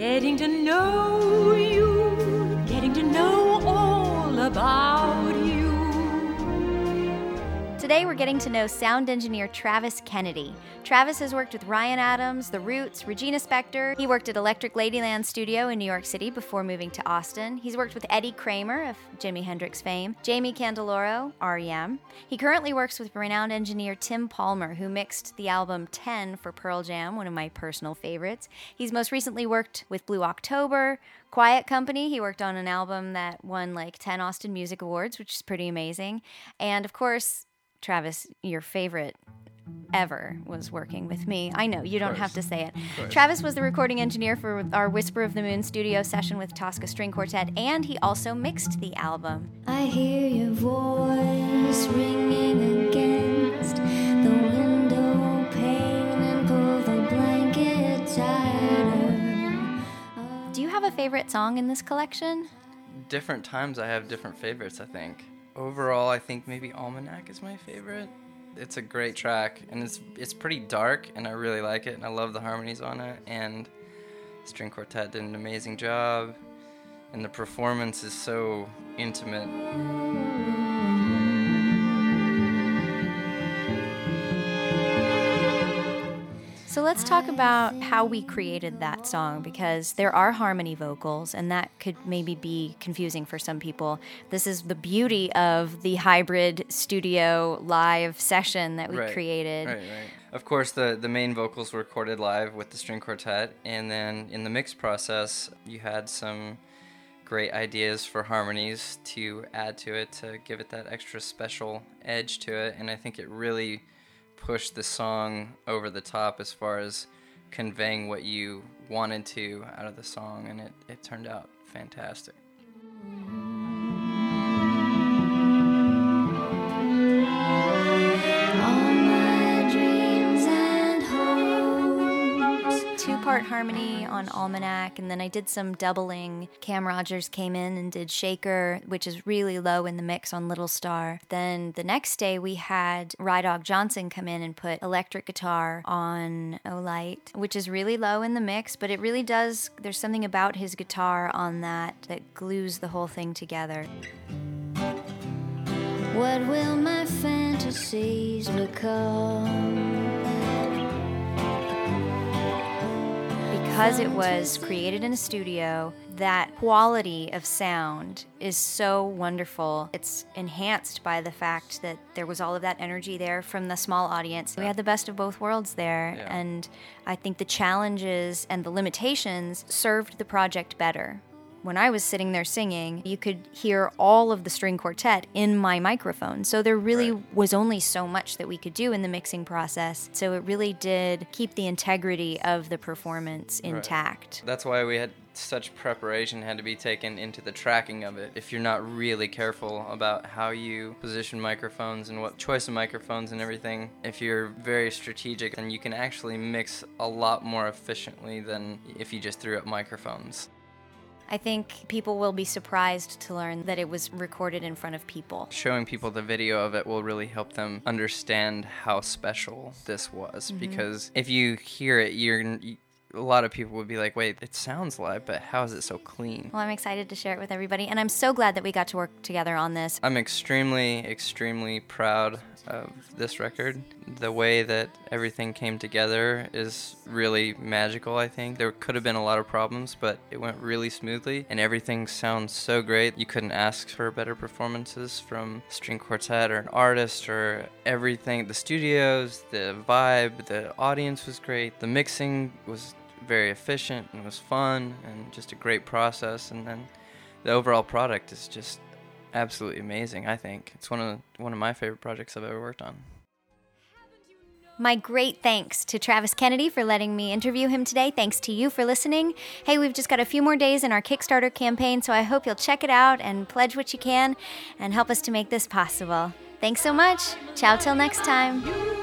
Getting to know you, getting to know all about. Today, we're getting to know sound engineer Travis Kennedy. Travis has worked with Ryan Adams, The Roots, Regina Spektor. He worked at Electric Ladyland Studio in New York City before moving to Austin. He's worked with Eddie Kramer of Jimi Hendrix fame, Jamie Candiloro, REM. He currently works with renowned engineer Tim Palmer, who mixed the album 10 for Pearl Jam, one of my personal favorites. He's most recently worked with Blue October, Quiet Company. He worked on an album that won like 10 Austin Music Awards, which is pretty amazing. And of course, Travis, your favorite ever was working with me. I know, you don't have to say it. Travis was the recording engineer for our Whisper of the Moon studio session with Tosca String Quartet, and he also mixed the album. I hear your voice ringing against the window pane and pull the blanket tighter. Do you have a favorite song in this collection? Different times I have different favorites, I think. Overall, I think maybe Almanac is my favorite. It's a great track and it's it's pretty dark and I really like it and I love the harmonies on it and String Quartet did an amazing job and the performance is so intimate. Let's talk about how we created that song because there are harmony vocals, and that could maybe be confusing for some people. This is the beauty of the hybrid studio live session that we Right, created. Right, right. Of course, the, the main vocals were recorded live with the string quartet, and then in the mix process, you had some great ideas for harmonies to add to it to give it that extra special edge to it, and I think it really pushed the song over the top as far as conveying what you wanted to out of the song, and it, it turned out fantastic. Part harmony on Almanac, and then I did some doubling. Cam Rogers came in and did Shaker, which is really low in the mix on Little Star. Then the next day, we had Rye Dog Johnson come in and put electric guitar on O Light, which is really low in the mix, but it really does. There's something about his guitar on that that glues the whole thing together. What will my fantasies become? Because it was created in a studio, that quality of sound is so wonderful. It's enhanced by the fact that there was all of that energy there from the small audience. We had the best of both worlds there, Yeah. and I think the challenges and the limitations served the project better. When I was sitting there singing, you could hear all of the string quartet in my microphone. So there really Right. was only so much that we could do in the mixing process. So it really did keep the integrity of the performance intact. That's why we had such preparation had to be taken into the tracking of it. If you're not really careful about how you position microphones and what choice of microphones and everything, if you're very strategic, then you can actually mix a lot more efficiently than if you just threw up microphones. I think people will be surprised to learn that it was recorded in front of people. Showing people the video of it will really help them understand how special this was mm-hmm. because if you hear it, you're you, a lot of people would be like, "Wait, it sounds live, but how is it so clean?" Well, I'm excited to share it with everybody, and I'm so glad that we got to work together on this. I'm extremely, extremely proud of this record. The way that everything came together is really magical, I think. There could have been a lot of problems, but it went really smoothly, and everything sounds so great. You couldn't ask for better performances from string quartet or an artist or everything. The studios, the vibe, the audience was great. The mixing was very efficient and was fun and just a great process and then the overall product is just absolutely amazing. I think it's one of one of my favorite projects I've ever worked on. My great thanks to Travis Kennedy for letting me interview him today. Thanks to you for listening. Hey, we've just got a few more days in our Kickstarter campaign, so I hope you'll check it out and pledge what you can and help us to make this possible. Thanks so much. Ciao till next time.